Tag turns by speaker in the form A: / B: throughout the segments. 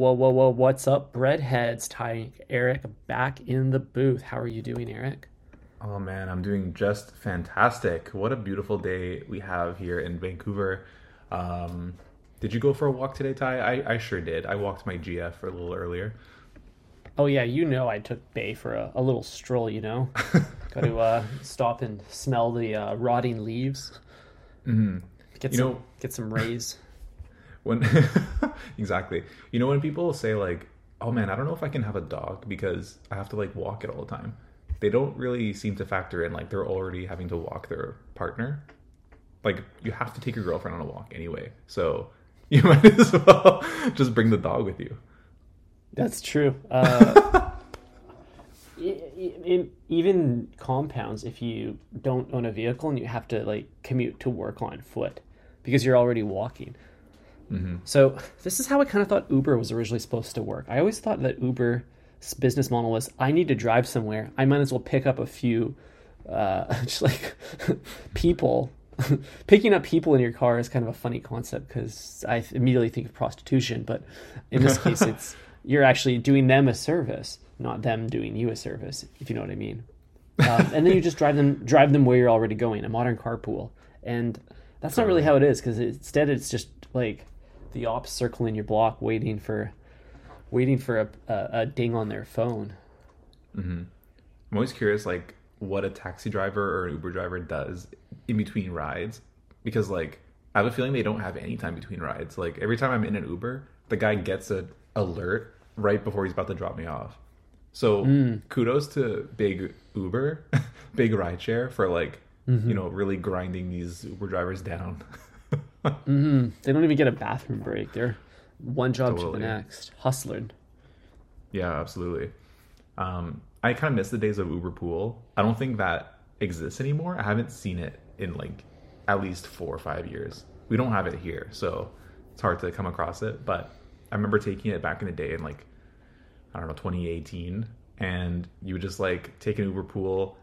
A: Whoa, whoa, whoa! What's up, breadheads? Ty Eric back in the booth. How are you doing, Eric?
B: Oh man, I'm doing just fantastic. What a beautiful day we have here in Vancouver. Um, did you go for a walk today, Ty? I, I sure did. I walked my GF a little earlier.
A: Oh yeah, you know I took Bay for a, a little stroll. You know, got to uh, stop and smell the uh, rotting leaves.
B: Mm-hmm.
A: Get
B: You
A: some
B: know-
A: get some rays.
B: When exactly, you know, when people say like, "Oh man, I don't know if I can have a dog because I have to like walk it all the time," they don't really seem to factor in like they're already having to walk their partner. Like you have to take your girlfriend on a walk anyway, so you might as well just bring the dog with you.
A: That's true. Uh, i- i- in, even compounds, if you don't own a vehicle and you have to like commute to work on foot because you're already walking. So this is how I kind of thought Uber was originally supposed to work. I always thought that Uber's business model was: I need to drive somewhere. I might as well pick up a few, uh, just like people. Picking up people in your car is kind of a funny concept because I immediately think of prostitution, but in this case, it's you're actually doing them a service, not them doing you a service, if you know what I mean. Um, and then you just drive them drive them where you're already going, a modern carpool, and that's not really how it is because instead it's just like the ops circling your block, waiting for waiting for a, a, a ding on their phone. Mm-hmm.
B: I'm always curious, like, what a taxi driver or an Uber driver does in between rides, because like I have a feeling they don't have any time between rides. Like every time I'm in an Uber, the guy gets a alert right before he's about to drop me off. So mm. kudos to big Uber, big rideshare for like mm-hmm. you know really grinding these Uber drivers down.
A: They don't even get a bathroom break. They're one job to the next, hustling.
B: Yeah, absolutely. Um, I kind of miss the days of Uber Pool. I don't think that exists anymore. I haven't seen it in like at least four or five years. We don't have it here, so it's hard to come across it. But I remember taking it back in the day in like I don't know 2018, and you would just like take an Uber Pool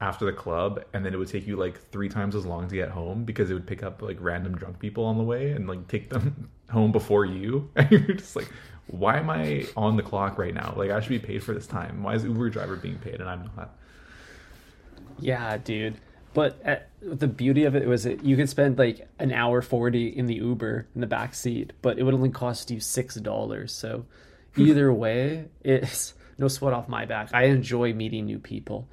B: after the club, and then it would take you like three times as long to get home because it would pick up like random drunk people on the way and like take them home before you. And you're just like, why am I on the clock right now? Like I should be paid for this time. Why is Uber driver being paid and I'm not?
A: Yeah, dude. But uh, the beauty of it was that you could spend like an hour forty in the Uber in the back seat, but it would only cost you six dollars. So either way, it's no sweat off my back. I enjoy meeting new people.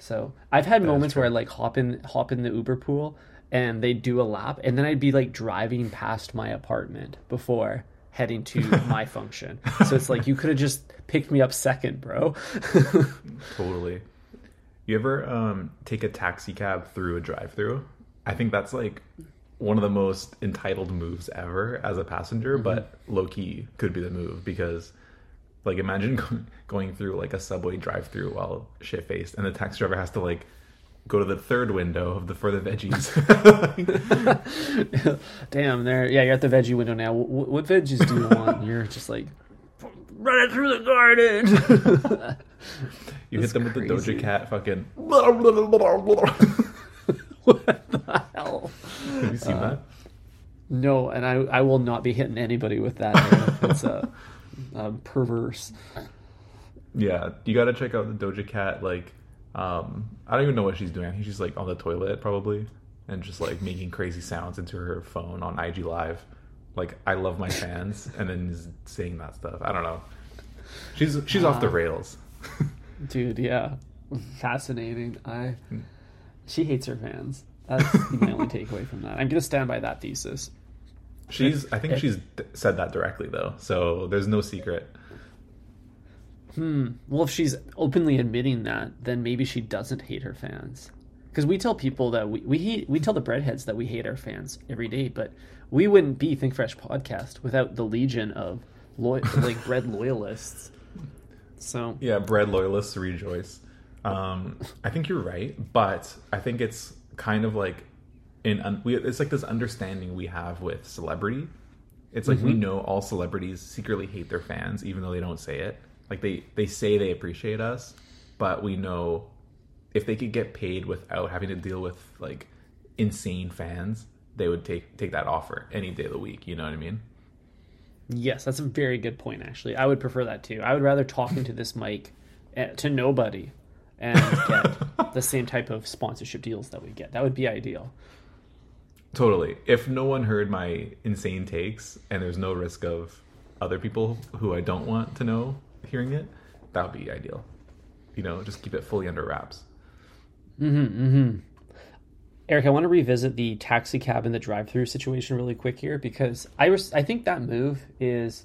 A: So I've had moments where I like hop in hop in the Uber pool and they do a lap, and then I'd be like driving past my apartment before heading to my function. So it's like you could have just picked me up second, bro.
B: Totally. You ever um, take a taxi cab through a drive-through? I think that's like one of the most entitled moves ever as a passenger, but low key could be the move because, like, imagine go- going through like a subway drive-through while shit faced, and the taxi driver has to like go to the third window of the for the veggies.
A: Damn, there. Yeah, you're at the veggie window now. What, what veggies do you want? You're just like running through the garden.
B: you hit them with the. Doja Cat fucking.
A: what the hell?
B: Have you seen
A: Uh,
B: that?
A: No, and I I will not be hitting anybody with that. It's uh, um, perverse.
B: Yeah, you got to check out the Doja Cat. Like, um, I don't even know what she's doing. I think she's like on the toilet probably, and just like making crazy sounds into her phone on IG Live. Like, I love my fans, and then is saying that stuff. I don't know. She's she's off the rails.
A: Dude, yeah, fascinating. I she hates her fans. That's my only takeaway from that. I'm gonna stand by that thesis.
B: She's I think she's d- said that directly though, so there's no secret. Hmm.
A: Well, if she's openly admitting that, then maybe she doesn't hate her fans. Because we tell people that we we hate, we tell the breadheads that we hate our fans every day, but we wouldn't be Think Fresh podcast without the legion of like bread loyalists. So
B: Yeah, bread loyalists rejoice. Um, I think you're right, but I think it's kind of like in un- we, it's like this understanding we have with celebrity. It's like we know all celebrities secretly hate their fans, even though they don't say it. Like they they say they appreciate us, but we know if they could get paid without having to deal with like insane fans, they would take take that offer any day of the week. You know what I mean?
A: Yes, that's a very good point. Actually, I would prefer that too. I would rather talk into this mic eh, to nobody and get the same type of sponsorship deals that we get. That would be ideal.
B: Totally. If no one heard my insane takes and there's no risk of other people who I don't want to know hearing it, that would be ideal. You know, just keep it fully under wraps.
A: Mhm mhm eric, I want to revisit the taxi cab and the drive-through situation really quick here because I res- I think that move is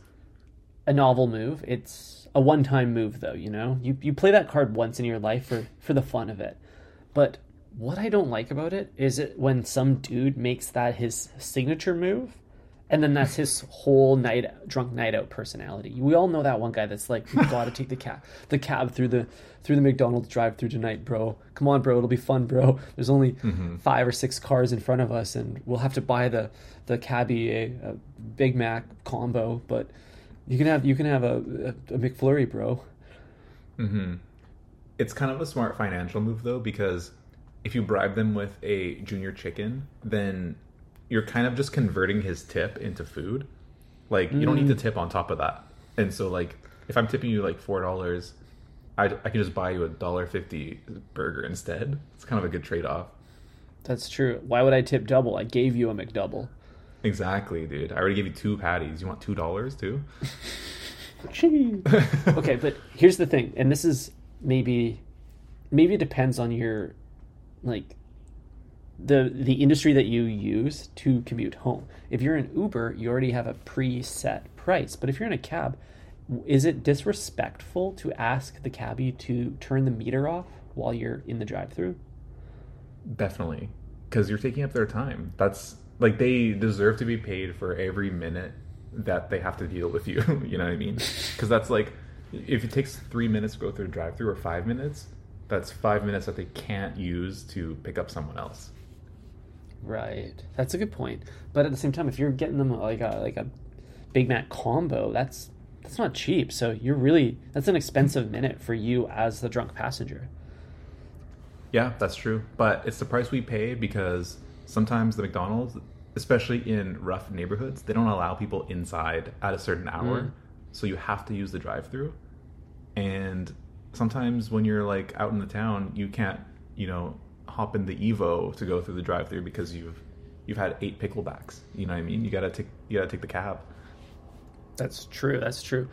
A: a novel move. It's a one-time move though, you know. You you play that card once in your life for for the fun of it. But what I don't like about it is it when some dude makes that his signature move and then that's his whole night drunk night out personality. We all know that one guy that's like, we gotta take the cab the cab through the through the McDonald's drive through tonight, bro. Come on, bro, it'll be fun, bro. There's only mm-hmm. five or six cars in front of us, and we'll have to buy the the cabbie a, a Big Mac combo, but you can have you can have a, a, a McFlurry, bro. Mm-hmm.
B: It's kind of a smart financial move though, because if you bribe them with a junior chicken, then you're kind of just converting his tip into food. Like you don't need to mm. tip on top of that. And so like if I'm tipping you like four dollars, I, I can just buy you a dollar fifty burger instead. It's kind of a good trade off.
A: That's true. Why would I tip double? I gave you a McDouble.
B: Exactly, dude. I already gave you two patties. You want two dollars too?
A: okay, but here's the thing, and this is maybe maybe it depends on your like the the industry that you use to commute home. If you're in Uber, you already have a preset price. But if you're in a cab, is it disrespectful to ask the cabbie to turn the meter off while you're in the drive-through?
B: Definitely, because you're taking up their time. That's like they deserve to be paid for every minute that they have to deal with you. you know what I mean? Because that's like, if it takes three minutes to go through a drive-through or five minutes, that's five minutes that they can't use to pick up someone else.
A: Right. That's a good point. But at the same time, if you're getting them like a like a Big Mac combo, that's that's not cheap. So you're really that's an expensive minute for you as the drunk passenger.
B: Yeah, that's true. But it's the price we pay because sometimes the McDonald's, especially in rough neighborhoods, they don't allow people inside at a certain hour. Mm. So you have to use the drive through. And sometimes when you're like out in the town, you can't, you know, hop in the Evo to go through the drive through because you've you've had eight picklebacks. You know what I mean? You gotta take you gotta take the cab.
A: That's true. That's true.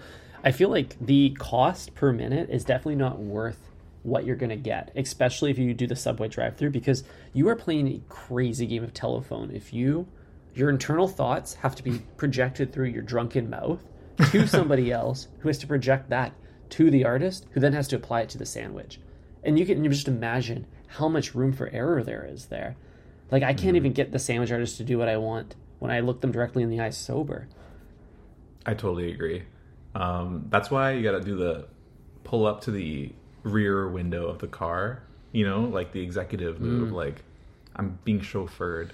A: I feel like the cost per minute is definitely not worth what you're going to get, especially if you do the subway drive-through because you are playing a crazy game of telephone. If you your internal thoughts have to be projected through your drunken mouth to somebody else who has to project that to the artist who then has to apply it to the sandwich. And you can just imagine how much room for error there is there. Like I can't mm-hmm. even get the sandwich artist to do what I want when I look them directly in the eye sober.
B: I totally agree. Um, that's why you got to do the pull up to the rear window of the car. You know, like the executive move. Mm. Like I'm being chauffeured,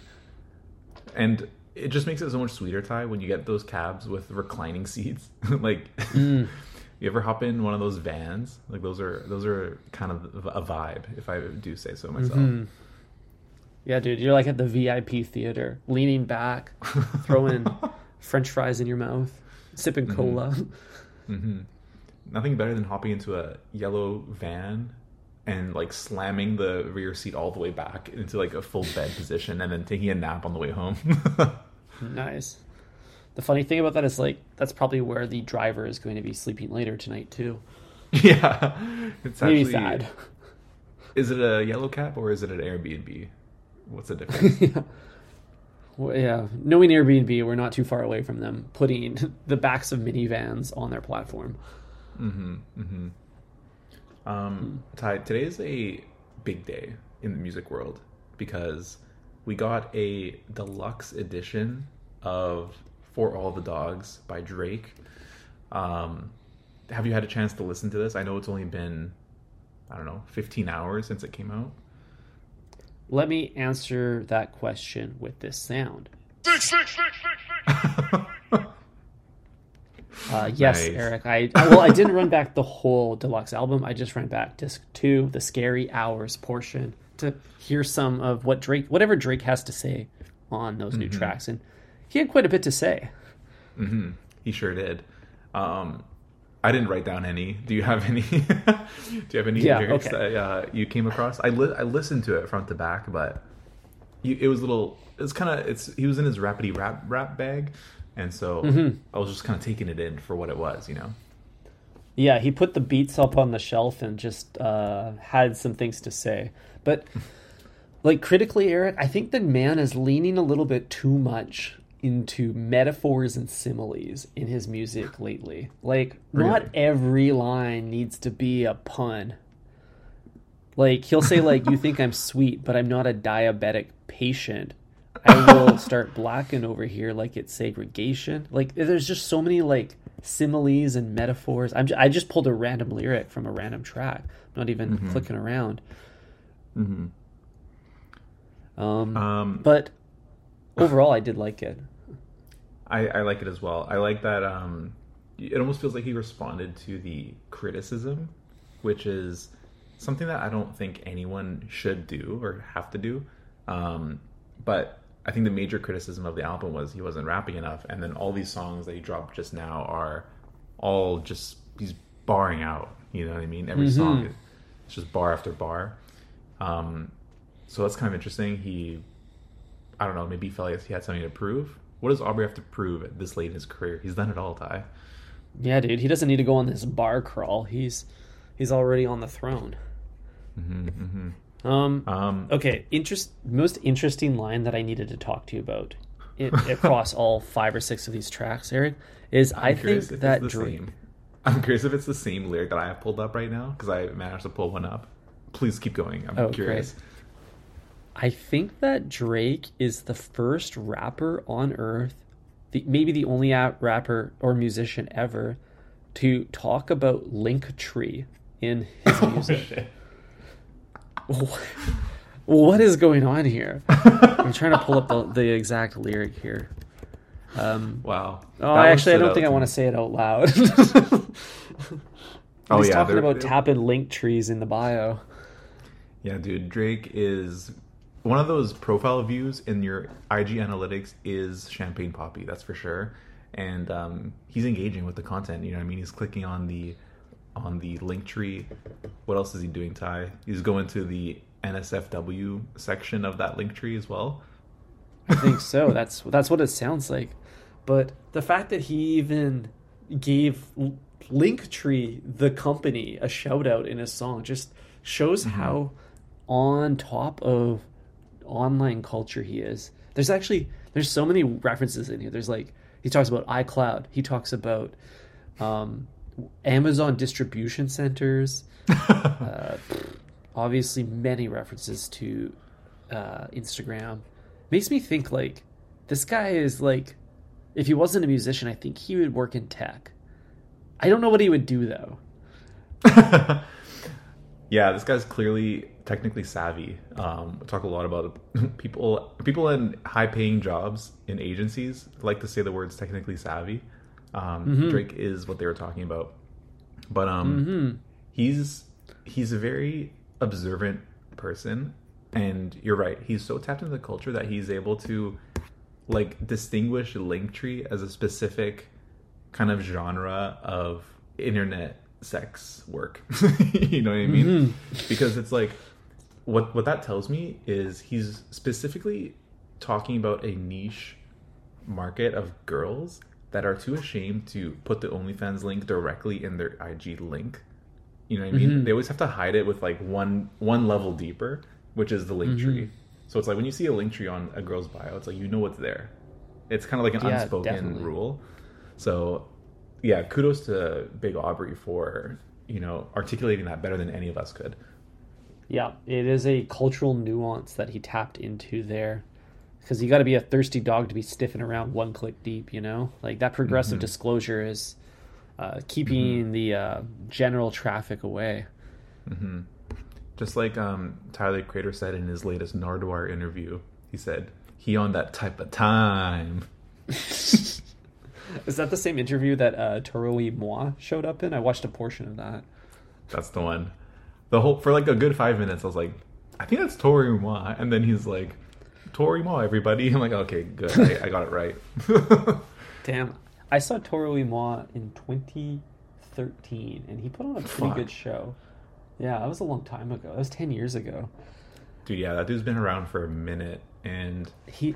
B: and it just makes it so much sweeter. Ty, when you get those cabs with reclining seats, like. Mm. You ever hop in one of those vans? Like those are those are kind of a vibe, if I do say so myself. Mm-hmm.
A: Yeah, dude, you're like at the VIP theater, leaning back, throwing French fries in your mouth, sipping mm-hmm. cola. Mm-hmm.
B: Nothing better than hopping into a yellow van and like slamming the rear seat all the way back into like a full bed position and then taking a nap on the way home.
A: nice. The funny thing about that is like that's probably where the driver is going to be sleeping later tonight too.
B: yeah. It's
A: Maybe
B: actually
A: Thad.
B: Is it a yellow cab or is it an Airbnb? What's the difference?
A: Well, yeah, knowing Airbnb, we're not too far away from them putting the backs of minivans on their platform. Mhm. Mhm.
B: Um, Ty, today is a big day in the music world because we got a deluxe edition of For All the Dogs by Drake. Um, have you had a chance to listen to this? I know it's only been, I don't know, 15 hours since it came out.
A: Let me answer that question with this sound. Uh, yes,
B: Nice.
A: Eric. I I- well, I didn't run back the whole deluxe album. I just ran back disc two, the scary hours portion, to hear some of what Drake, whatever Drake has to say on those new tracks, and he had quite a bit to say.
B: He sure did. Um, I didn't write down any. Do you have any? do you have any
A: Yeah,
B: lyrics
A: okay.
B: that uh, you came across? I li- I listened to it front to back, but you, it was a little. It's kind of. It's he was in his rapidy rap rap bag, and so
A: Mm-hmm.
B: I was just kind of taking it in for what it was. You know.
A: Yeah, he put the beats up on the shelf and just uh, had some things to say. But like critically, Eric, I think the man is leaning a little bit too much into metaphors and similes in his music lately. Like, not every line needs to be a pun. Like he'll say like you think I'm sweet, but I'm not a diabetic patient. I will start blacking over here like it's segregation. Like there's just so many like similes and metaphors. I'm j- I just pulled a random lyric from a random track. not even clicking around. Um,
B: Um,
A: but overall, I did like it.
B: I, I like it as well. I like that. Um, it almost feels like he responded to the criticism, which is something that I don't think anyone should do or have to do. Um, but I think the major criticism of the album was he wasn't rapping enough, and then all these songs that he dropped just now are all just he's barring out. You know what I mean? Every song is it's just bar after bar. Um, so that's kind of interesting. He I don't know, maybe he felt like he had something to prove. What does Aubrey have to prove at this late in his career? He's done it all, Ty.
A: Yeah, dude, he doesn't need to go on this bar crawl. He's he's already on the throne. Um,
B: Um,
A: okay, interest most interesting line that I needed to talk to you about it, across all five or six of these tracks, Eric, is I
B: I'm
A: think that dream.
B: same. I'm curious if it's the same lyric that I have pulled up right now because I managed to pull one up. Please keep going. I'm
A: Oh,
B: curious.
A: I think that Drake is the first rapper on earth, the, maybe the only rapper or musician ever, to talk about Linktree in his music.
B: Shit.
A: what is going on here? I'm trying to pull up the, the exact lyric here. Um,
B: Wow.
A: oh,
B: That
A: actually, I don't think I want to say it out loud.
B: Oh,
A: He's
B: yeah,
A: talking about tapping Linktrees in the bio.
B: Yeah, dude. Drake is one of those profile views in your IG analytics is champagne poppy. That's for sure. And um, he's engaging with the content. You know what I mean? He's clicking on the on the Linktree. What else is he doing, Ty? He's going to the NSFW section of that Linktree as well.
A: I think so. That's that's what it sounds like. But the fact that he even gave Linktree, the company, a shout out in his song just shows how on top of online culture he is. There's actually there's so many references in here. There's like he talks about iCloud. He talks about um, Amazon distribution centers. uh, obviously, many references to uh, Instagram. Makes me think like this guy is like, if he wasn't a musician, I think he would work in tech. I don't know what he would do though.
B: yeah, this guy's clearly technically savvy. Um, talk a lot about people people in high paying jobs in agencies like to say the words technically savvy. Um, Drake is what they were talking about, but um, he's he's a very observant person, and you're right. He's so tapped into the culture that he's able to like distinguish Linktree as a specific kind of genre of internet sex work. you know what I mean? Because it's like what what that tells me is he's specifically talking about a niche market of girls that are too ashamed to put the OnlyFans link directly in their IG link. You know what I mean? Mm-hmm. They always have to hide it with like one one level deeper, which is the link mm-hmm. tree. So it's like when you see a Linktree on a girl's bio, it's like you know what's there. It's kind of like an
A: Yeah,
B: unspoken
A: definitely.
B: rule. So yeah, kudos to Big Aubrey for, you know, articulating that better than any of us could.
A: Yeah, it is a cultural nuance that he tapped into there. Because you got to be a thirsty dog to be stiffing around one click deep, you know? Like that progressive disclosure is uh, keeping the uh, general traffic away.
B: Just like um, Tyler Crater said in his latest Nardwuar interview, he said, he on that type of time.
A: Is that the same interview that uh, Toro y Moi showed up in? I watched a portion of that.
B: That's the one. The whole for like a good five minutes, I was like, I think that's Toro y Moi, and then he's like, Toro y Moi, everybody. I'm like, okay, good, I, I got it right.
A: Damn. I saw Toro y Moi in 2013, and he put on a pretty
B: Fuck.
A: good show. Yeah, that was a long time ago. That was 10 years ago.
B: Dude, yeah, that dude's been around for a minute, and
A: He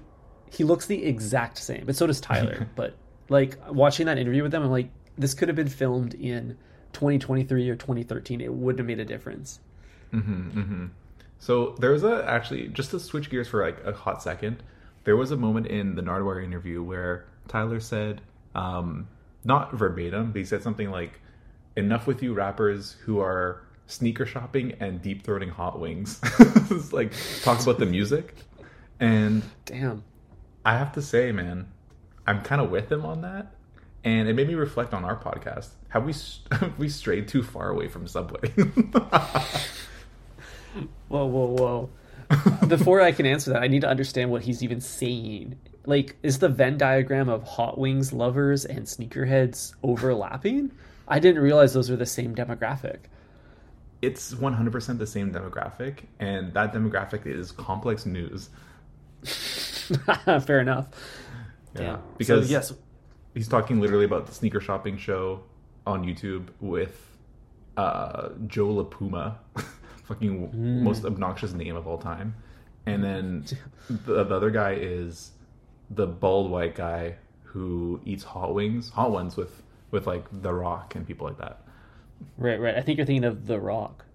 A: he looks the exact same, but so does Tyler. but like watching that interview with them, I'm like, this could have been filmed in 2023 or 2013. It wouldn't have made a difference.
B: Mm-hmm, mm-hmm. So there was a actually just to switch gears for like a hot second. There was a moment in the Nardwuar interview where Tyler said, um, not verbatim, but he said something like, "Enough with you rappers who are sneaker shopping and deep throating hot wings." It's like talk about the music, and
A: Damn.
B: I have to say, man, I'm kind of with him on that, and it made me reflect on our podcast. Have we have we strayed too far away from Subway?
A: Whoa, whoa, whoa. Before I can answer that, I need to understand what he's even saying. Like, is the Venn diagram of Hot Wings lovers and sneakerheads overlapping? I didn't realize those were the same demographic.
B: it's 100% the same demographic, and that demographic is complex news.
A: Fair enough.
B: Yeah,
A: Damn.
B: because
A: so, yes,
B: he's talking literally about the sneaker shopping show on YouTube with uh, Joe LaPuma, fucking
A: Hmm.
B: most obnoxious name of all time, and then the, the other guy is the bald white guy who eats hot wings, hot ones with with like The Rock and people like that.
A: right, right. I think you're thinking of The Rock.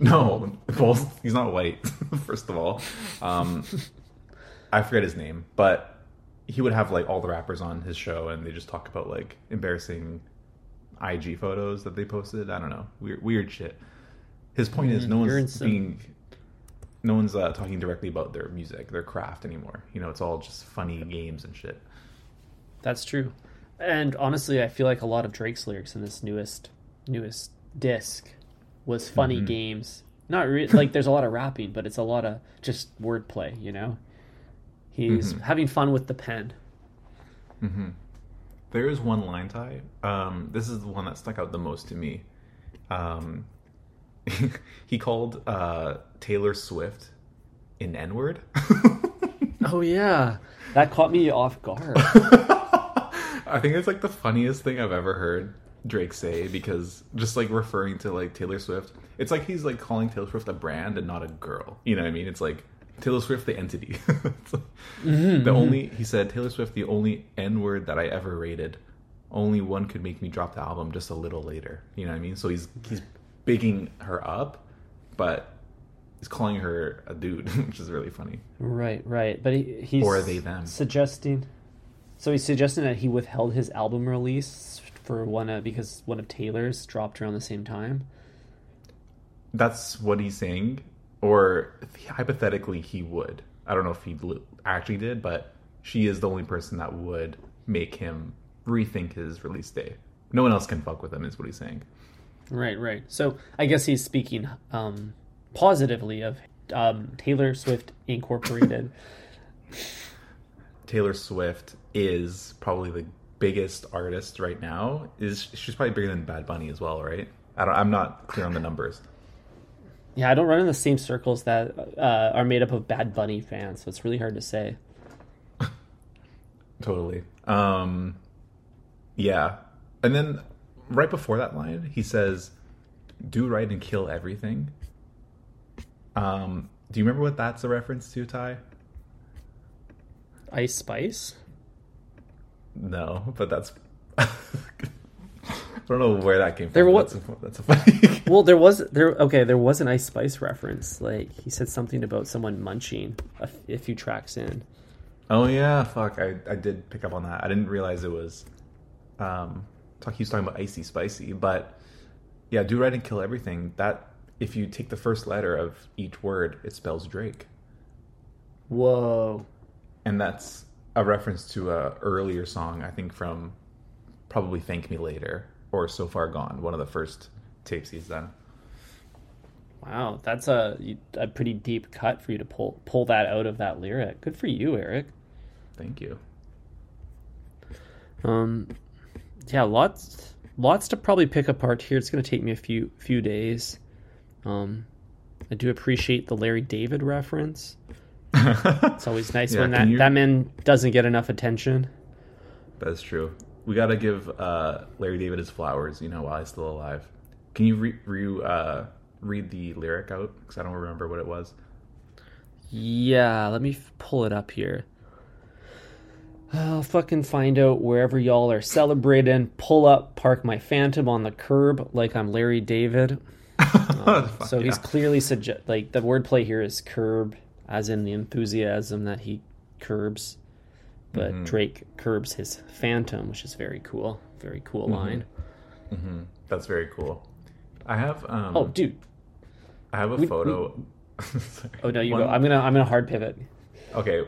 B: No, well, he's not white. First of all, um, I forget his name, but he would have like all the rappers on his show, and they just talk about like embarrassing IG photos that they posted. I don't know, weird, weird shit. His point is,
A: Mm,
B: no one's
A: some-
B: being, no one's uh, talking directly about their music, their craft anymore. You know, it's all just funny games and shit.
A: That's true. And honestly, I feel like a lot of Drake's lyrics in this newest newest disc was funny
B: Mhm.
A: games. Not re- like there's a lot of rapping, but it's a lot of just wordplay. You know, he's
B: Mhm.
A: having fun with the pen.
B: hmm There is one line Ty. Um, this is the one that stuck out the most to me. Um, he called uh, Taylor Swift an N word.
A: Oh yeah, that caught me off guard.
B: I think it's like the funniest thing I've ever heard Drake say because just like referring to like Taylor Swift, it's like he's like calling Taylor Swift a brand and not a girl. You know what I mean? It's like Taylor Swift the entity.
A: Mm-hmm,
B: the only he said Taylor Swift the only N word that I ever rated. Only one could make me drop the album just a little later. You know what I mean? So he's he's bigging her up, but he's calling her a dude, which is really funny.
A: Right, right. But he, he's
B: Or are they them?
A: suggesting. So he's suggesting that he withheld his album release for one of because one of Taylor's dropped around the same time.
B: That's what he's saying, or hypothetically he would. I don't know if he actually did, but she is the only person that would make him rethink his release day. No one else can fuck with him, is what he's saying.
A: Right, right. So I guess he's speaking um, positively of um, Taylor Swift Incorporated.
B: Taylor Swift is probably the biggest artist right now. Is she's probably bigger than Bad Bunny as well, right? I don't, I'm not clear on the numbers.
A: Yeah, I don't run in the same circles that uh, are made up of Bad Bunny fans, so it's really hard to say.
B: Totally. Um, yeah. And then right before that line, he says, "Do right and kill everything." Um, do you remember what that's a reference to, Ty?
A: Ice Spice.
B: No, but that's. I don't know where that came from.
A: There was-
B: That's a, that's a funny.
A: Well, there was there. Okay, there was an Ice Spice reference. Like he said something about someone munching a few tracks in.
B: oh yeah, fuck! I I did pick up on that. I didn't realize it was. Um, talk. He was talking about icy spicy, but yeah, do right and kill everything. That if you take the first letter of each word, it spells Drake.
A: Whoa.
B: and that's a reference to a earlier song i think from probably thank me later or so far gone one of the first tapes he's done
A: Wow, that's a a pretty deep cut for you to pull pull that out of that lyric. Good for you, Eric.
B: thank you
A: Um, yeah, lots lots to probably pick apart here. It's going to take me a few few days. Um, I do appreciate the Larry David reference. It's always nice
B: Yeah,
A: when that
B: you-
A: that man doesn't get enough attention.
B: That's true. We got to give uh, Larry David his flowers, you know, while he's still alive. Can you re- re- uh, read the lyric out? Because I don't remember what it was.
A: Yeah, let me f- pull it up here. I'll fucking find out wherever y'all are celebrating. Pull up, park my Phantom on the curb like I'm Larry David. Um, so he's clearly suggest like the wordplay here is curb, as in the enthusiasm that he curbs, but
B: Mm-hmm.
A: Drake curbs his Phantom, which is very cool. Very cool
B: Mm-hmm.
A: line.
B: That's very cool. I have um,
A: Oh, dude.
B: I have a
A: we-
B: photo.
A: Oh no, you
B: One-
A: go. I'm gonna I'm gonna hard pivot.
B: Okay,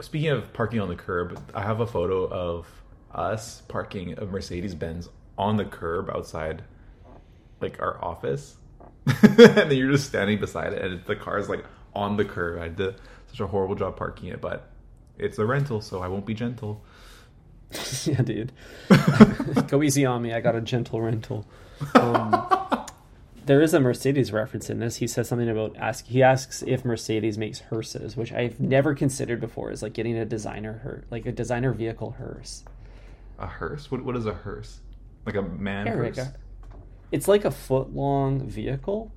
B: speaking of parking on the curb, I have a photo of us parking a Mercedes Benz on the curb outside, like our office, and then you're just standing beside it, and the car's like on the curb. I did such a horrible job parking it, but it's a rental, so I won't be gentle.
A: yeah, dude. Go easy on me. I got a gentle rental. Um, there is a Mercedes reference in this. He says something about ask. He asks if Mercedes makes hearses, which I've never considered before. Is like getting a designer her like a designer vehicle hearse.
B: A hearse? What what is a hearse? Like a man
A: Eric,
B: hearse?
A: it's like a foot long vehicle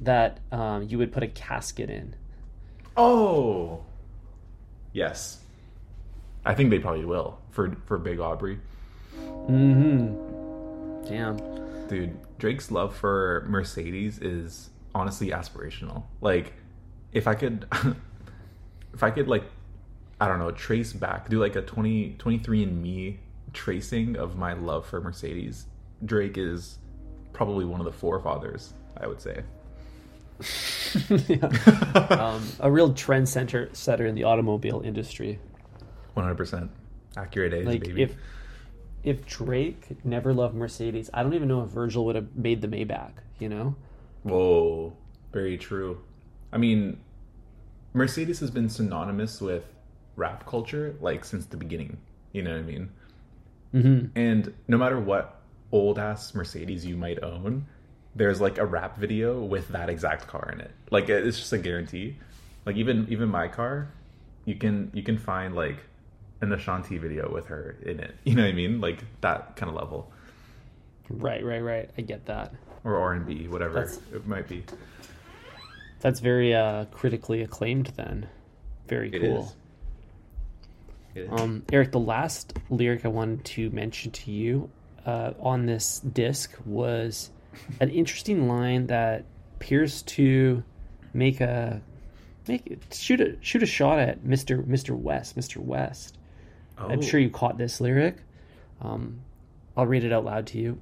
A: that um, you would put a casket in.
B: Oh, yes. I think they probably will for for Big Aubrey.
A: Mm-hmm. Damn.
B: Dude, Drake's love for Mercedes is honestly aspirational. Like, if I could, if I could, like, I don't know, trace back, do like a 20, 23 and me tracing of my love for Mercedes, Drake is probably one of the forefathers, I would say.
A: um, a real trend center setter in the automobile industry.
B: 100%. Accurate age,
A: Like
B: baby.
A: if if Drake never loved Mercedes, I don't even know if Virgil would have made the Maybach. You know?
B: Whoa, very true. I mean, Mercedes has been synonymous with rap culture like since the beginning. You know what I mean?
A: Mm-hmm.
B: And no matter what old ass Mercedes you might own, there's like a rap video with that exact car in it. Like it's just a guarantee. Like even even my car, you can you can find like an Ashanti video with her in it. You know what I mean? Like that kind of level,
A: Right, right, right. I get that.
B: or R and B, whatever
A: That's-
B: it might be.
A: That's very uh, critically acclaimed. Then, very
B: It
A: cool.
B: is.
A: Um, Eric, the last lyric I wanted to mention to you uh, on this disc was an interesting line that appears to make a make it, shoot a shoot a shot at Mister Mister West, Mister West. I'm
B: Oh.
A: sure you caught this lyric. Um, I'll read it out loud to you.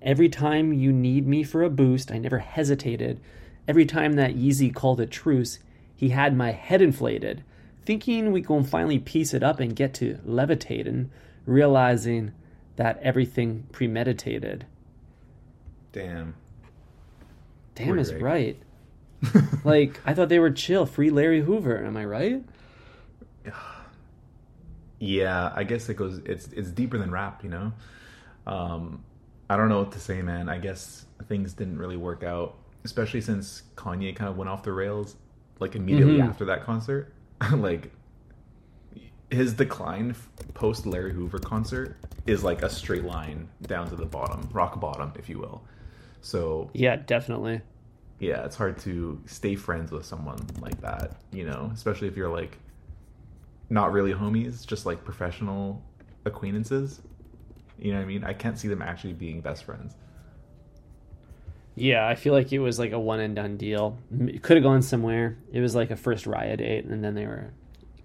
A: Every time you need me for a boost, I never hesitated. Every time that Yeezy called a truce, he had my head inflated, thinking we gon' finally piece it up and get to levitating, realizing that everything premeditated.
B: Damn.
A: Damn
B: Poor
A: is right. like I thought they were chill, free Larry Hoover. Am I right?
B: Yeah, I guess it goes. It's it's deeper than rap, you know. Um, I don't know what to say, man. I guess things didn't really work out, especially since Kanye kind of went off the rails, like immediately
A: Mhm.
B: after that concert. like his decline post Larry Hoover concert is like a straight line down to the bottom, rock bottom, if you will. So
A: Yeah, definitely.
B: yeah, it's hard to stay friends with someone like that, you know, especially if you're like not really homies, just like professional acquaintances. You know what I mean? I can't see them actually being best friends.
A: Yeah, I feel like it was like a one and done deal. It could have gone somewhere. It was like a first riot date, and then they were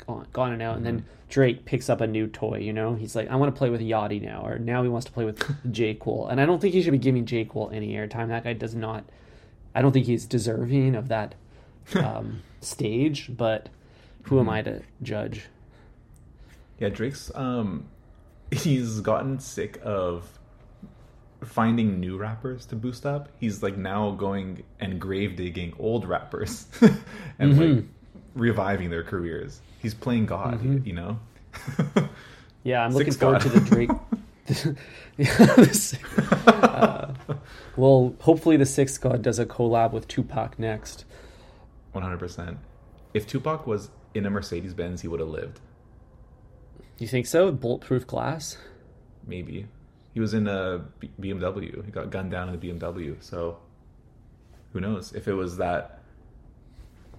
A: gone, gone and out. And then Drake picks up a new toy. You know, he's like, I want to play with Yachty now, or now he wants to play with J Cole. And I don't think he should be giving J Cole any airtime. That guy does not. I don't think he's deserving of that um, stage. But who am I to judge?
B: Yeah, Drake's um he's gotten sick of finding new rappers to boost up. He's like now going and grave digging old rappers and like reviving their careers. He's playing God, you know.
A: Yeah, I'm looking
B: Six
A: forward
B: God.
A: to the Drake. uh, well, hopefully the Sixth God does a collab with Tupac next.
B: One hundred percent. If Tupac was in a Mercedes Benz, he would have lived.
A: You think so? Bulletproof glass?
B: Maybe. He was in a BMW. He got gunned down in a BMW. So who knows? If it was that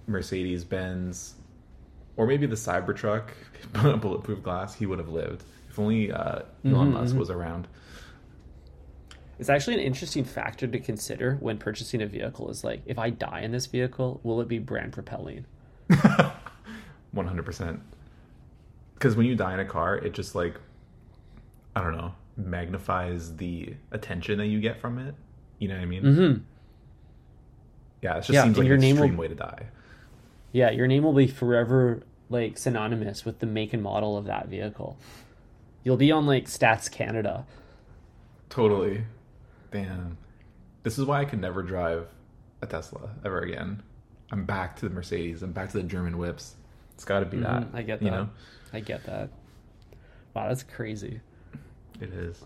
B: Mercedes Benz or maybe the Cybertruck bulletproof glass, he would have lived. If only uh, Elon
A: Mhm,
B: Musk
A: mhm.
B: was around.
A: It's actually an interesting factor to consider when purchasing a vehicle. Is like, if I die in this vehicle, will it be brand propelling?
B: 100%. Because when you die in a car, it just like, I don't know, magnifies the attention that you get from it. You know what I mean?
A: Mm-hmm.
B: Yeah, it just
A: Yeah,
B: seems like
A: your
B: an
A: name will-
B: extreme way to die.
A: Yeah, your name will be forever like synonymous with the make and model of that vehicle. You'll be on like Stats Canada.
B: Totally. Damn. This is why I could never drive a Tesla ever again. I'm back to the Mercedes. I'm back to the German whips. It's got to be that.
A: Mhm, I get
B: You
A: that.
B: know,
A: I get that. Wow, that's crazy.
B: it is.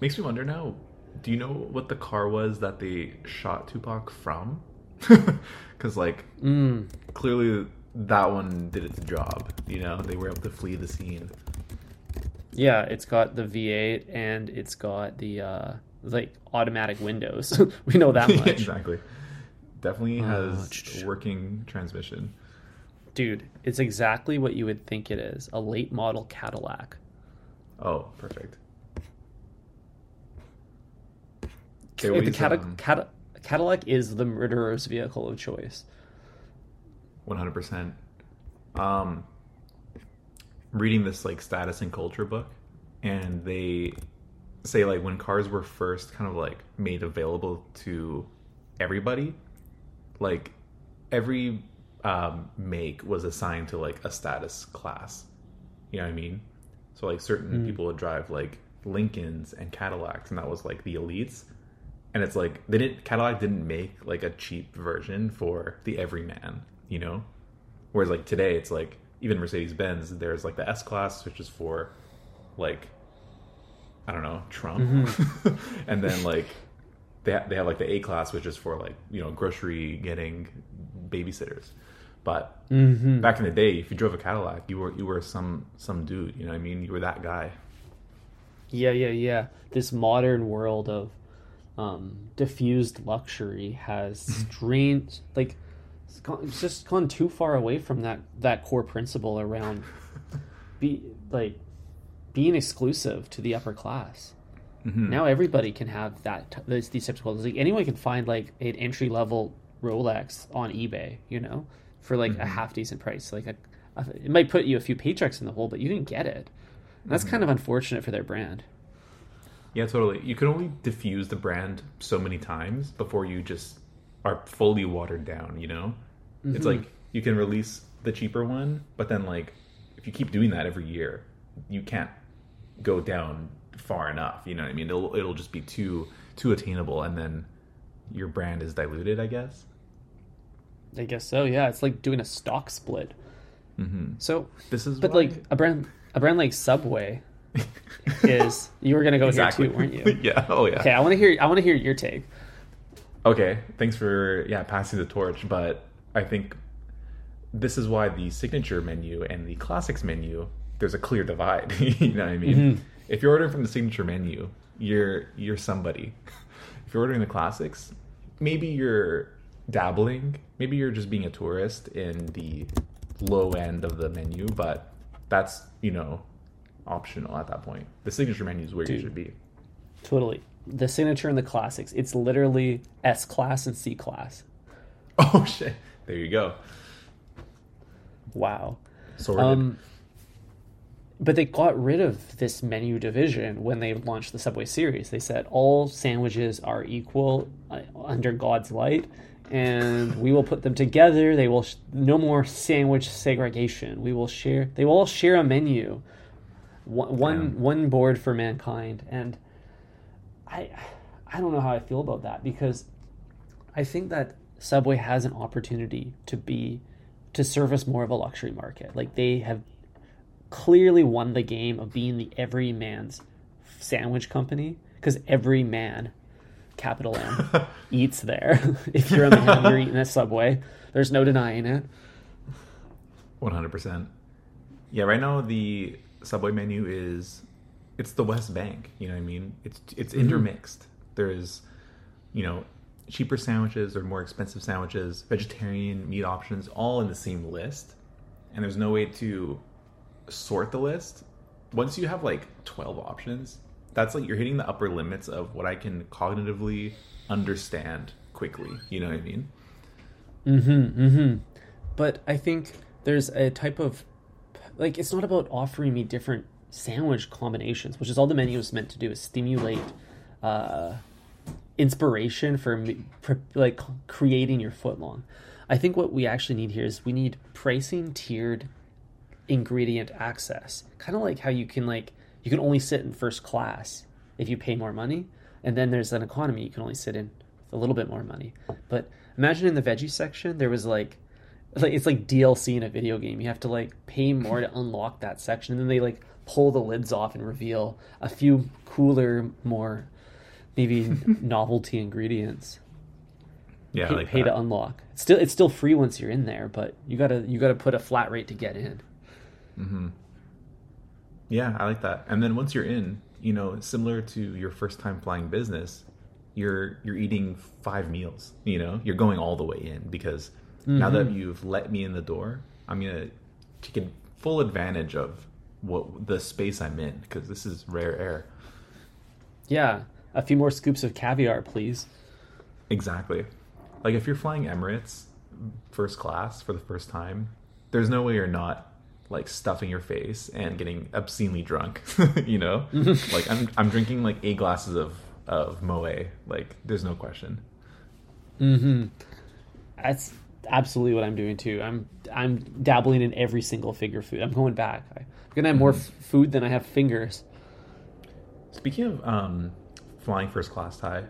B: Makes me wonder now. Do you know what the car was that they shot Tupac from? Because like
A: Mm.
B: clearly that one did its job. You know, they were able to flee the scene.
A: Yeah, it's got the V8 and it's got the uh like automatic windows. we know that much.
B: exactly. Definitely
A: Uh,
B: has
A: ch-
B: working transmission.
A: Dude, it's exactly what you would think it is. A late model Cadillac.
B: Oh, perfect. They
A: the Cadillac is the murderer's vehicle of choice.
B: One hundred percent. Um, reading this like status and culture book, and they say like when cars were first kind of like made available to everybody, like every um, make was assigned to like a status class. You know what I mean? So like certain
A: Mm.
B: people would drive like Lincolns and Cadillacs, and that was like the elites. And it's like they didn't Cadillac didn't make like a cheap version for the everyman, you know. Whereas like today, it's like even Mercedes Benz, there's like the S class, which is for like I don't know Trump, and then like they ha- they have like the A class, which is for like you know grocery getting babysitters. But
A: Mm-hmm.
B: back in the day, if you drove a Cadillac, you were you were some some dude. You know what I mean? You were that guy.
A: Yeah, yeah, yeah. This modern world of um, diffused luxury has strained, like, it's, gone, it's just gone too far away from that that core principle around be like being exclusive to the upper class.
B: Mhm.
A: Now everybody can have that these types of clothes. Like anyone can find like an entry level Rolex on eBay, you know, for like a mm-hmm. half decent price. Like a, a, it might put you a few paychecks in the hole, but you didn't get it. That's kind mm-hmm. of unfortunate for their brand.
B: Yeah, totally. You can only diffuse the brand so many times before you just are fully watered down, you know? It's mm-hmm. like you can release the cheaper one, but then like if you keep doing that every year, you can't go down far enough, you know what I mean? It'll it'll just be too too attainable and then your brand is diluted, I guess.
A: I guess so. Yeah, it's like doing a stock split.
B: Mhm.
A: So,
B: This is
A: but
B: why-
A: like a brand, a brand like Subway is. You were gonna go
B: exactly.
A: here too, weren't you?
B: yeah. Oh yeah.
A: Okay, I want to hear. I want to hear your take.
B: Okay, thanks for yeah passing the torch, but I think this is why the signature menu and the classics menu there's a clear divide. you know what I mean?
A: Mhm.
B: If you're ordering from the signature menu, you're you're somebody. If you're ordering the classics, maybe you're dabbling, maybe you're just being a tourist in the low end of the menu, but that's you know optional at that point. The signature menu is where you should be.
A: Totally. The signature and the classics. It's literally S class and C class.
B: Oh shit! There you go.
A: Wow.
B: Sorted.
A: Um, but they got rid of this menu division when they launched the Subway series. They said all sandwiches are equal uh, under God's light, and we will put them together. They will sh- no more sandwich segregation. We will share. They will all share a menu, one one, one board for mankind. And I, I don't know how I feel about that because I think that Subway has an opportunity to be to service more of a luxury market. Like they have clearly won the game of being the everyman's sandwich company because every man, capital M, eats there. if you're a man, you're eating at Subway. There's no denying it.
B: One hundred percent. Yeah, right now the Subway menu is it's the West Bank. You know what I mean? It's it's
A: Mm-hmm.
B: intermixed. There's you know cheaper sandwiches or more expensive sandwiches, vegetarian meat options, all in the same list, and there's no way to sort the list. Once you have like twelve options, that's like you're hitting the upper limits of what I can cognitively understand quickly. You know what I mean?
A: Mm-hmm. Mm-hmm. But I think there's a type of like it's not about offering me different sandwich combinations, which is all the menu is meant to do is stimulate uh, inspiration for me, for, like creating your footlong. I think what we actually need here is we need pricing tiered ingredient access, kind of like how you can like you can only sit in first class if you pay more money, and then there's an economy you can only sit in with a little bit more money. But imagine in the veggie section there was like like it's like DLC in a video game. You have to like pay more to unlock that section, and then they like pull the lids off and reveal a few cooler, more maybe novelty ingredients.
B: Yeah,
A: Pay,
B: like
A: pay to unlock. It's still it's still free once you're in there, but you gotta you gotta put a flat rate to get in. Mm-hmm.
B: Yeah, I like that. And then once you're in, you know, similar to your first time flying business, you're you're eating five meals. You know, you're going all the way in because now that mm-hmm. you've let me in the door, I'm gonna take full advantage of what the space I'm in because this is rare air.
A: Yeah, a few more scoops of caviar, please.
B: Exactly. Like if you're flying Emirates first class for the first time, there's no way you're not like stuffing your face and getting obscenely drunk. you know, like I'm I'm drinking like eight glasses of of Moët. Like there's no question. Hmm.
A: That's absolutely what I'm doing too. I'm I'm dabbling in every single figure food. I'm going back. I'm gonna have more f- food than I have fingers.
B: Speaking of um, flying first class, Ty,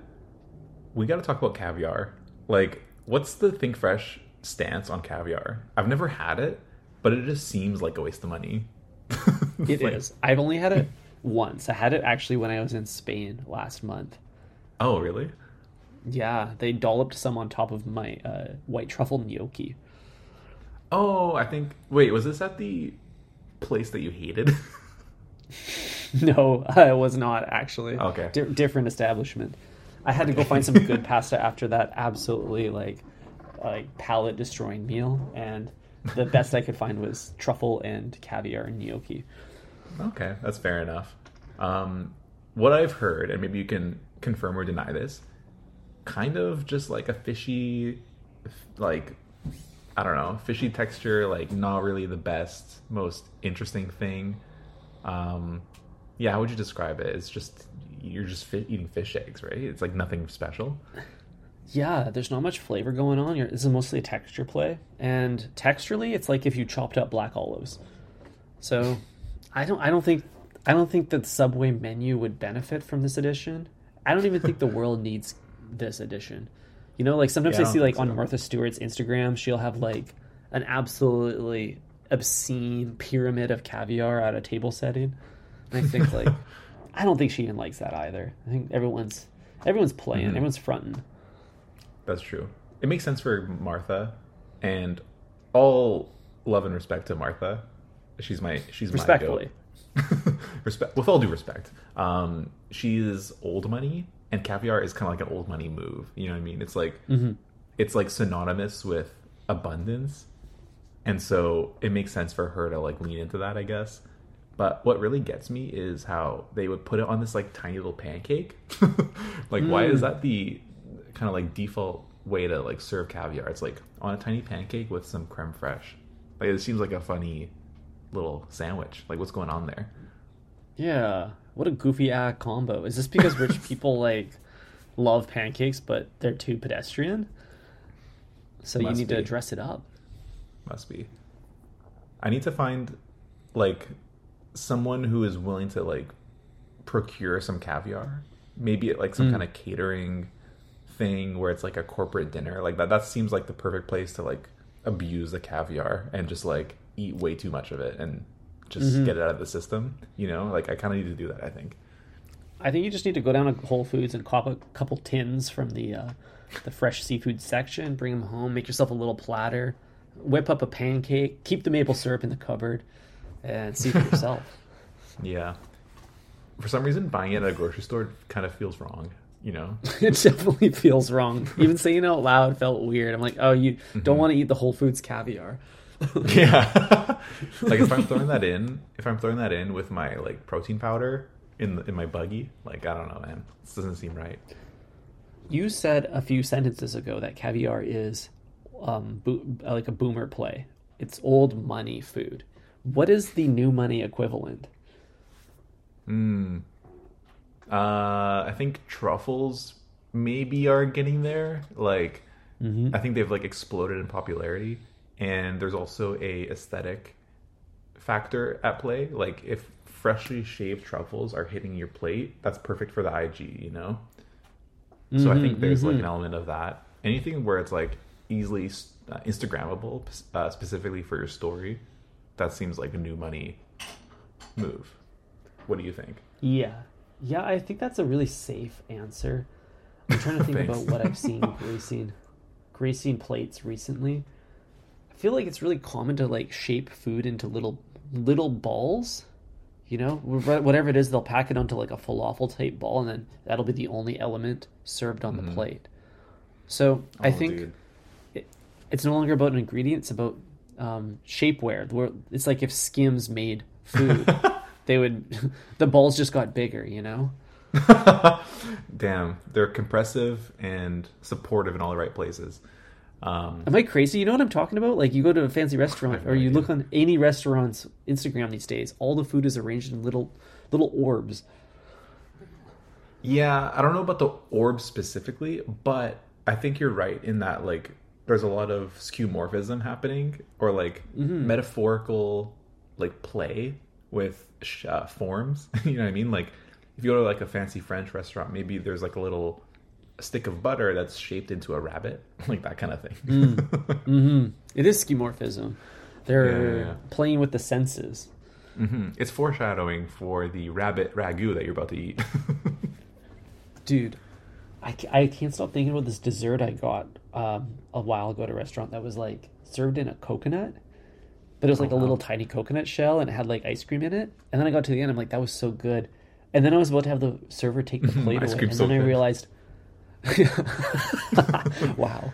B: we got to talk about caviar. Like, what's the Think Fresh stance on caviar? I've never had it, but it just seems like a waste of money.
A: It is.
B: Like-
A: I've only had it once. I had it actually when I was in Spain last month.
B: Oh, really?
A: Yeah, they dolloped some on top of my uh, white truffle gnocchi.
B: Oh, I think. Wait, was this at the place that you hated?
A: No, I was not actually.
B: Okay.
A: Di- different establishment. I had to go find some good pasta after that absolutely like like palate destroying meal, and the best I could find was truffle and caviar and gnocchi.
B: okay, that's fair enough. Um, what I've heard, and maybe you can confirm or deny this, kind of just like a fishy, like I don't know, fishy texture, like not really the best, most interesting thing. Um, yeah, how would you describe it? It's just you're just fi- eating fish eggs, right? It's like nothing special.
A: Yeah, there's not much flavor going on. You're, this is mostly a texture play, and texturally, it's like if you chopped up black olives. So, I don't, I don't think, I don't think that the Subway menu would benefit from this edition. I don't even think the world needs this edition. You know, like sometimes
B: Yeah, I
A: see like on. Martha Stewart's Instagram, she'll have like an absolutely obscene pyramid of caviar at a table setting. And I think like, I don't think she even likes that either. I think everyone's everyone's playing,
B: Mm-hmm.
A: everyone's fronting.
B: That's true. It makes sense for Martha, and all love and respect to Martha. She's my she's
A: Respectfully.
B: my respect with all due respect. Um, she is old money, and caviar is kind of like an old money move. You know what I mean? It's like it's like synonymous with abundance, and so it makes sense for her to like lean into that, I guess. But what really gets me is how they would put it on this like tiny little pancake. like, why is that the kind of like default way to like serve caviar? It's like on a tiny pancake with some creme fraiche. Like, it seems like a funny little sandwich. Like, what's going on there?
A: Yeah, what a goofy act combo. Is this because rich people like love pancakes but they're too pedestrian? So you
B: Must
A: need to
B: be.
A: dress it up.
B: Must be. I need to find like someone who is willing to like procure some caviar. Maybe at like some hmm. kind of catering thing where it's like a corporate dinner. Like that that seems like the perfect place to like abuse the caviar and just like eat way too much of it and just get it out of the system. You know, like I kind of need to do that. I think.
A: I think you just need to go down to Whole Foods and cop a couple tins from the uh, the fresh seafood section, bring them home, make yourself a little platter, whip up a pancake, keep the maple syrup in the cupboard, and see for yourself.
B: Yeah. For some reason, buying it at a grocery store kind of feels wrong. You know,
A: it definitely feels wrong. Even saying it out loud felt weird. I'm like, oh, you don't want to eat the Whole Foods caviar.
B: yeah. like if I'm throwing that in, if I'm throwing that in with my like protein powder in the, in my buggy, like I don't know, man, this doesn't seem right.
A: You said a few sentences ago that caviar is um, bo- like a boomer play. It's old money food. What is the new money equivalent?
B: Mm. Uh, I think truffles maybe are getting there. Like, I think they've like exploded in popularity, and there's also a aesthetic factor at play. Like, if freshly shaved truffles are hitting your plate, that's perfect for the IG. You know. So I think there's like an element of that. Anything where it's like easily uh, Instagrammable, uh, specifically for your story, that seems like a new money move. What do you think?
A: Yeah. Yeah, I think that's a really safe answer. I'm trying to think about what I've seen gracing gracing plates recently. I feel like it's really common to like shape food into little little balls. You know, whatever it is, they'll pack it onto like a falafel type ball, and then that'll be the only element served on the plate. So I
B: Mm-hmm. Oh,
A: think it, it's no longer about an ingredient; it's about um, shapewear. Where it's like if Skims made food, they would the balls just got bigger. You know.
B: Damn, they're compressive and supportive in all the right places. Um,
A: Am I crazy? You know what I'm talking about? Like you go to a fancy restaurant or you look on any restaurant's Instagram these days, all the food is arranged in little little orbs.
B: yeah, I don't know about the orbs specifically, but I think you're right in that like there's a lot of skeuomorphism happening or like metaphorical like play with sh- uh, forms. you know what I mean? Like if you go to like a fancy French restaurant, maybe there's like a little stick of butter that's shaped into a rabbit, like that kind of thing.
A: It is skeuomorphism. They're
B: Yeah, yeah, yeah.
A: playing with the senses.
B: hmm It's foreshadowing for the rabbit ragu that you're about to eat.
A: Dude, I, I can't stop thinking about this dessert I got um, a while ago at a restaurant that was like served in a coconut. But it was like a
B: wow.
A: little tiny coconut shell and it had like ice cream in it. And then I got to the end, I'm like, that was so good. And then I was about to have the server take the plate away. And then
B: so
A: I realized wow.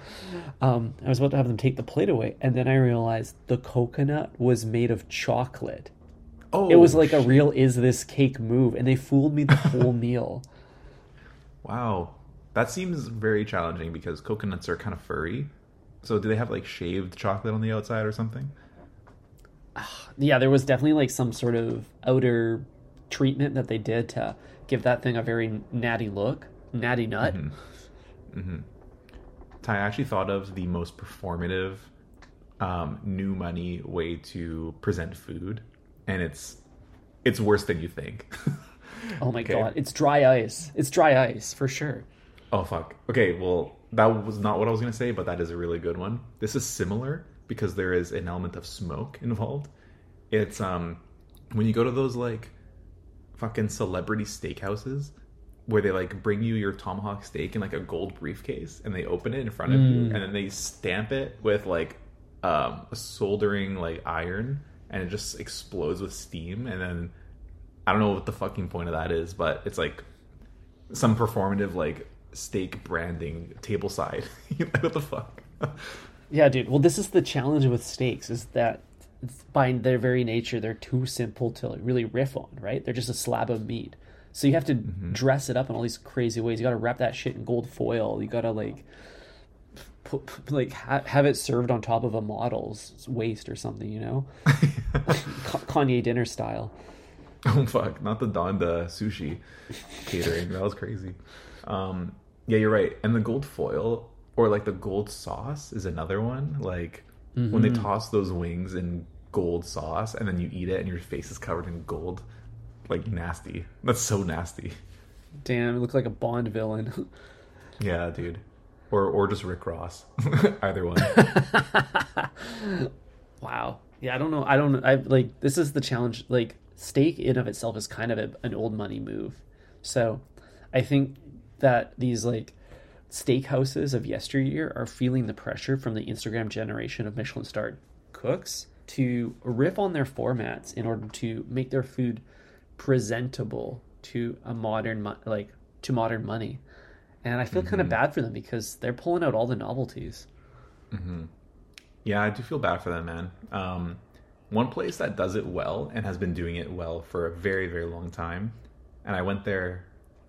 A: Um, I was about to have them take the plate away, and then I realized the coconut was made of chocolate.
B: oh,
A: It was like a real "is this cake" move, and they fooled me the whole meal.
B: Wow. That seems very challenging because coconuts are kind of furry. So do they have like shaved chocolate on the outside or something?
A: Yeah, there was definitely like some sort of outer treatment that they did to give that thing a very natty look, natty nut.
B: Ty, I actually thought of the most performative um, new money way to present food, and it's it's worse than you think.
A: Oh my
B: Okay.
A: god, it's dry ice. It's dry ice for sure.
B: Oh fuck. Okay, well that was not what I was gonna say, but that is a really good one. This is similar because there is an element of smoke involved. It's um when you go to those like fucking celebrity steakhouses where they like bring you your tomahawk steak in like a gold briefcase and they open it in front of you and then they stamp it with like um a soldering like iron and it just explodes with steam and then I don't know what the fucking point of that is, but it's like some performative like steak branding table side. what the fuck?
A: Yeah, dude. Well, this is the challenge with steaks is that by their very nature, they're too simple to really riff on, right? They're just a slab of meat. So you have to dress it up in all these crazy ways. You got to wrap that shit in gold foil. You got to like put, like ha- have it served on top of a model's waist or something, you know? Kanye dinner style.
B: oh fuck, not the Donda sushi catering. That was crazy. Um, yeah, you're right. And the gold foil or like the gold sauce is another one. Like when they mm-hmm. toss those wings in gold sauce and then you eat it and your face is covered in gold, like nasty. That's so nasty.
A: Damn, it looked like a Bond villain.
B: Yeah, dude. Or or just Rick Ross. Either one.
A: Wow. Yeah, I don't know. I don't. I like this is the challenge. Like steak in of itself is kind of a, an old money move. So, I think that these like steakhouses of yesteryear are feeling the pressure from the Instagram generation of Michelin starred cooks to riff on their formats in order to make their food presentable to a modern like to modern money. And I feel kind of bad for them because they're pulling out all the novelties.
B: Yeah, I do feel bad for them, man. Um, one place that does it well and has been doing it well for a very, very long time, and I went there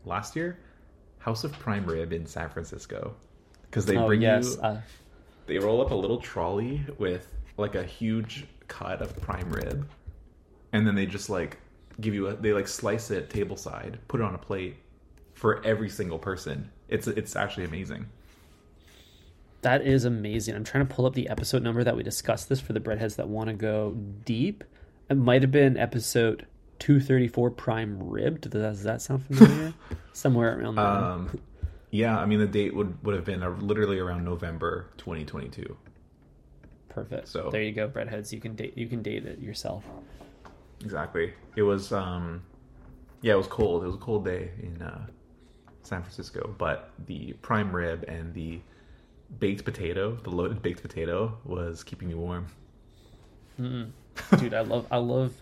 B: last year, House of Prime Rib in San Francisco, because they
A: oh
B: bring
A: yes,
B: you,
A: uh,
B: they roll up a little trolley with like a huge cut of prime rib, and then they just like give you a, they like slice it table side, put it on a plate for every single person. It's it's actually amazing.
A: that is amazing. I'm trying to pull up the episode number that we discussed this for the breadheads that want to go deep. It might have been episode 234 prime ribbed. Does that, sound familiar? Somewhere around there.
B: Um, yeah, I mean the date would would have been literally around November 2022.
A: Perfect.
B: so-
A: there you go, breadheads. You can date you can date it yourself.
B: Exactly. It was um yeah, it was cold. It was a cold day in uh San Francisco, but the prime rib and the baked potato, the loaded baked potato was keeping me warm.
A: Dude, I love I love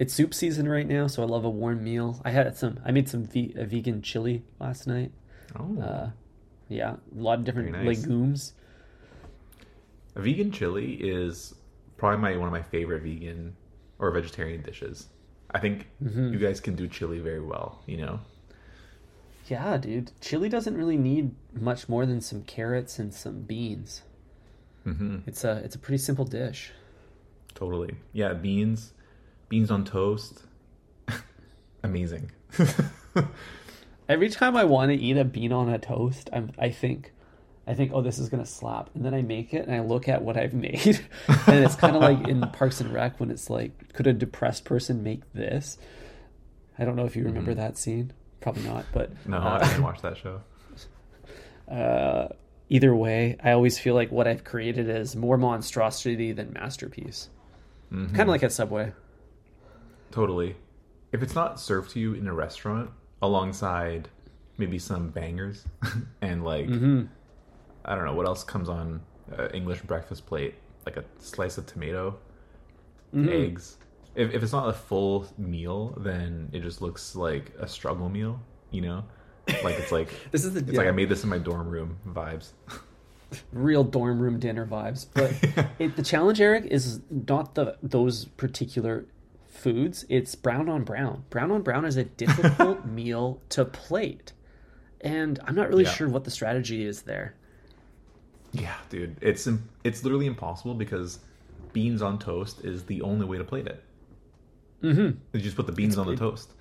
A: it's soup season right now, so I love a warm meal. I had some I made some ve- a vegan chili last night.
B: Oh.
A: Uh, yeah, a lot of different
B: nice.
A: legumes.
B: a vegan chili is probably my one of my favorite vegan or vegetarian dishes. I think
A: Mm-hmm.
B: you guys can do chili very well, you know.
A: Yeah, dude. Chili doesn't really need much more than some carrots and some beans.
B: Mm-hmm.
A: It's a it's a pretty simple dish.
B: Totally. Yeah, beans, beans on toast. Amazing.
A: Every time I want to eat a bean on a toast, I'm I think I think oh this is going to slap and then I make it and I look at what I've made and it's kind of like in Parks and Rec when it's like could a depressed person make this? I don't know if you remember that scene. Probably not, but
B: no,
A: uh,
B: I didn't watch that show.
A: uh, either way, I always feel like what I've created is more monstrosity than masterpiece.
B: Mhm.
A: Kind of like at Subway.
B: Totally. If it's not served to you in a restaurant alongside maybe some bangers and like
A: Mm-hmm.
B: I don't know what else comes on uh, English breakfast plate, like a slice of tomato,
A: Mm-hmm.
B: eggs. If if it's not a full meal, then it just looks like a struggle meal. You know, like it's like
A: This is the
B: it's like I made this in my dorm room vibes.
A: real dorm room dinner vibes. But it, the challenge, Eric, is not the those particular foods. It's brown on brown. Brown on brown is a difficult meal to plate, and I'm not really
B: Yeah.
A: sure what the strategy is there.
B: Yeah, dude, it's it's literally impossible because beans on toast is the only way to plate it. Mm-hmm. You just put the beans on the toast.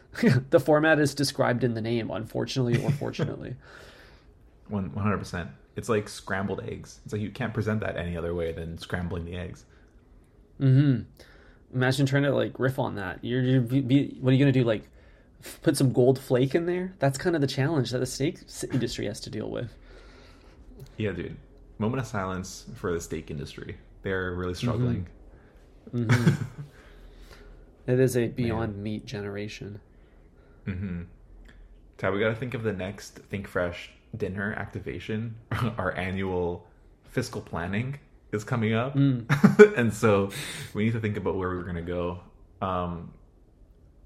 A: the format is described in the name, unfortunately or fortunately.
B: One hundred percent. It's like scrambled eggs. It's like you can't present that any other way than scrambling the eggs.
A: Imagine trying to like riff on that. You're, you're be, be, what are you gonna do? Like put some gold flake in there? That's kind of the challenge that the steak industry has to deal with.
B: Yeah, dude. Moment of silence for the steak industry. They're really struggling.
A: It is a beyond meat generation.
B: Mm-hmm. Tab, we got to think of the next Think Fresh dinner activation. Our annual fiscal planning is coming up, and so we need to think about where we're going to go. Um,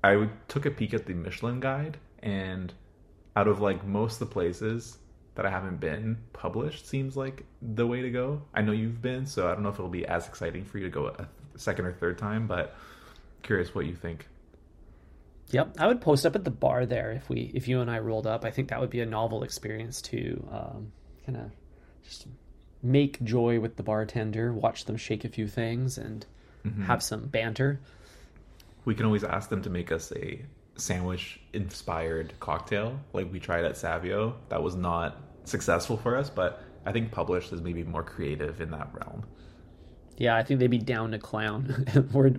B: I took a peek at the Michelin guide, and out of like most of the places that I haven't been, published seems like the way to go. I know you've been, so I don't know if it'll be as exciting for you to go a second or third time, but curious what you think.
A: Yep, I would post up at the bar there if we if you and I rolled up. I think that would be a novel experience to um, kind of just make joy with the bartender, watch them shake a few things, and mm-hmm. have some banter.
B: We can always ask them to make us a sandwich inspired cocktail like we tried at Savio. That was not successful for us, but I think published is maybe more creative in that realm.
A: Yeah, I think they'd be down to clown. we're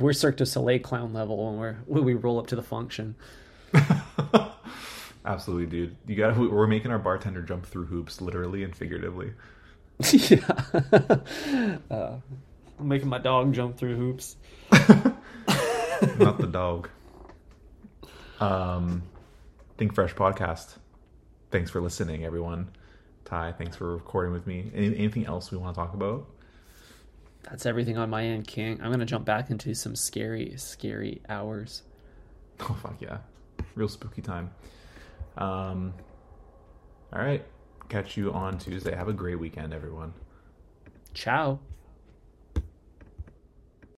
A: we're Cirque du Soleil clown level when we're when we roll up to the function.
B: Absolutely, dude. You got. We're making our bartender jump through hoops literally and figuratively.
A: yeah, uh, I'm making my dog jump through hoops.
B: not the dog. Um Think Fresh podcast. Thanks for listening, everyone. Ty, thanks for recording with me. Any, anything else we want to talk about?
A: That's everything on my end, King. I'm gonna jump back into some scary, scary hours.
B: Oh fuck yeah, real spooky time. Um, all right, catch you on Tuesday. Have a great weekend, everyone.
A: Ciao.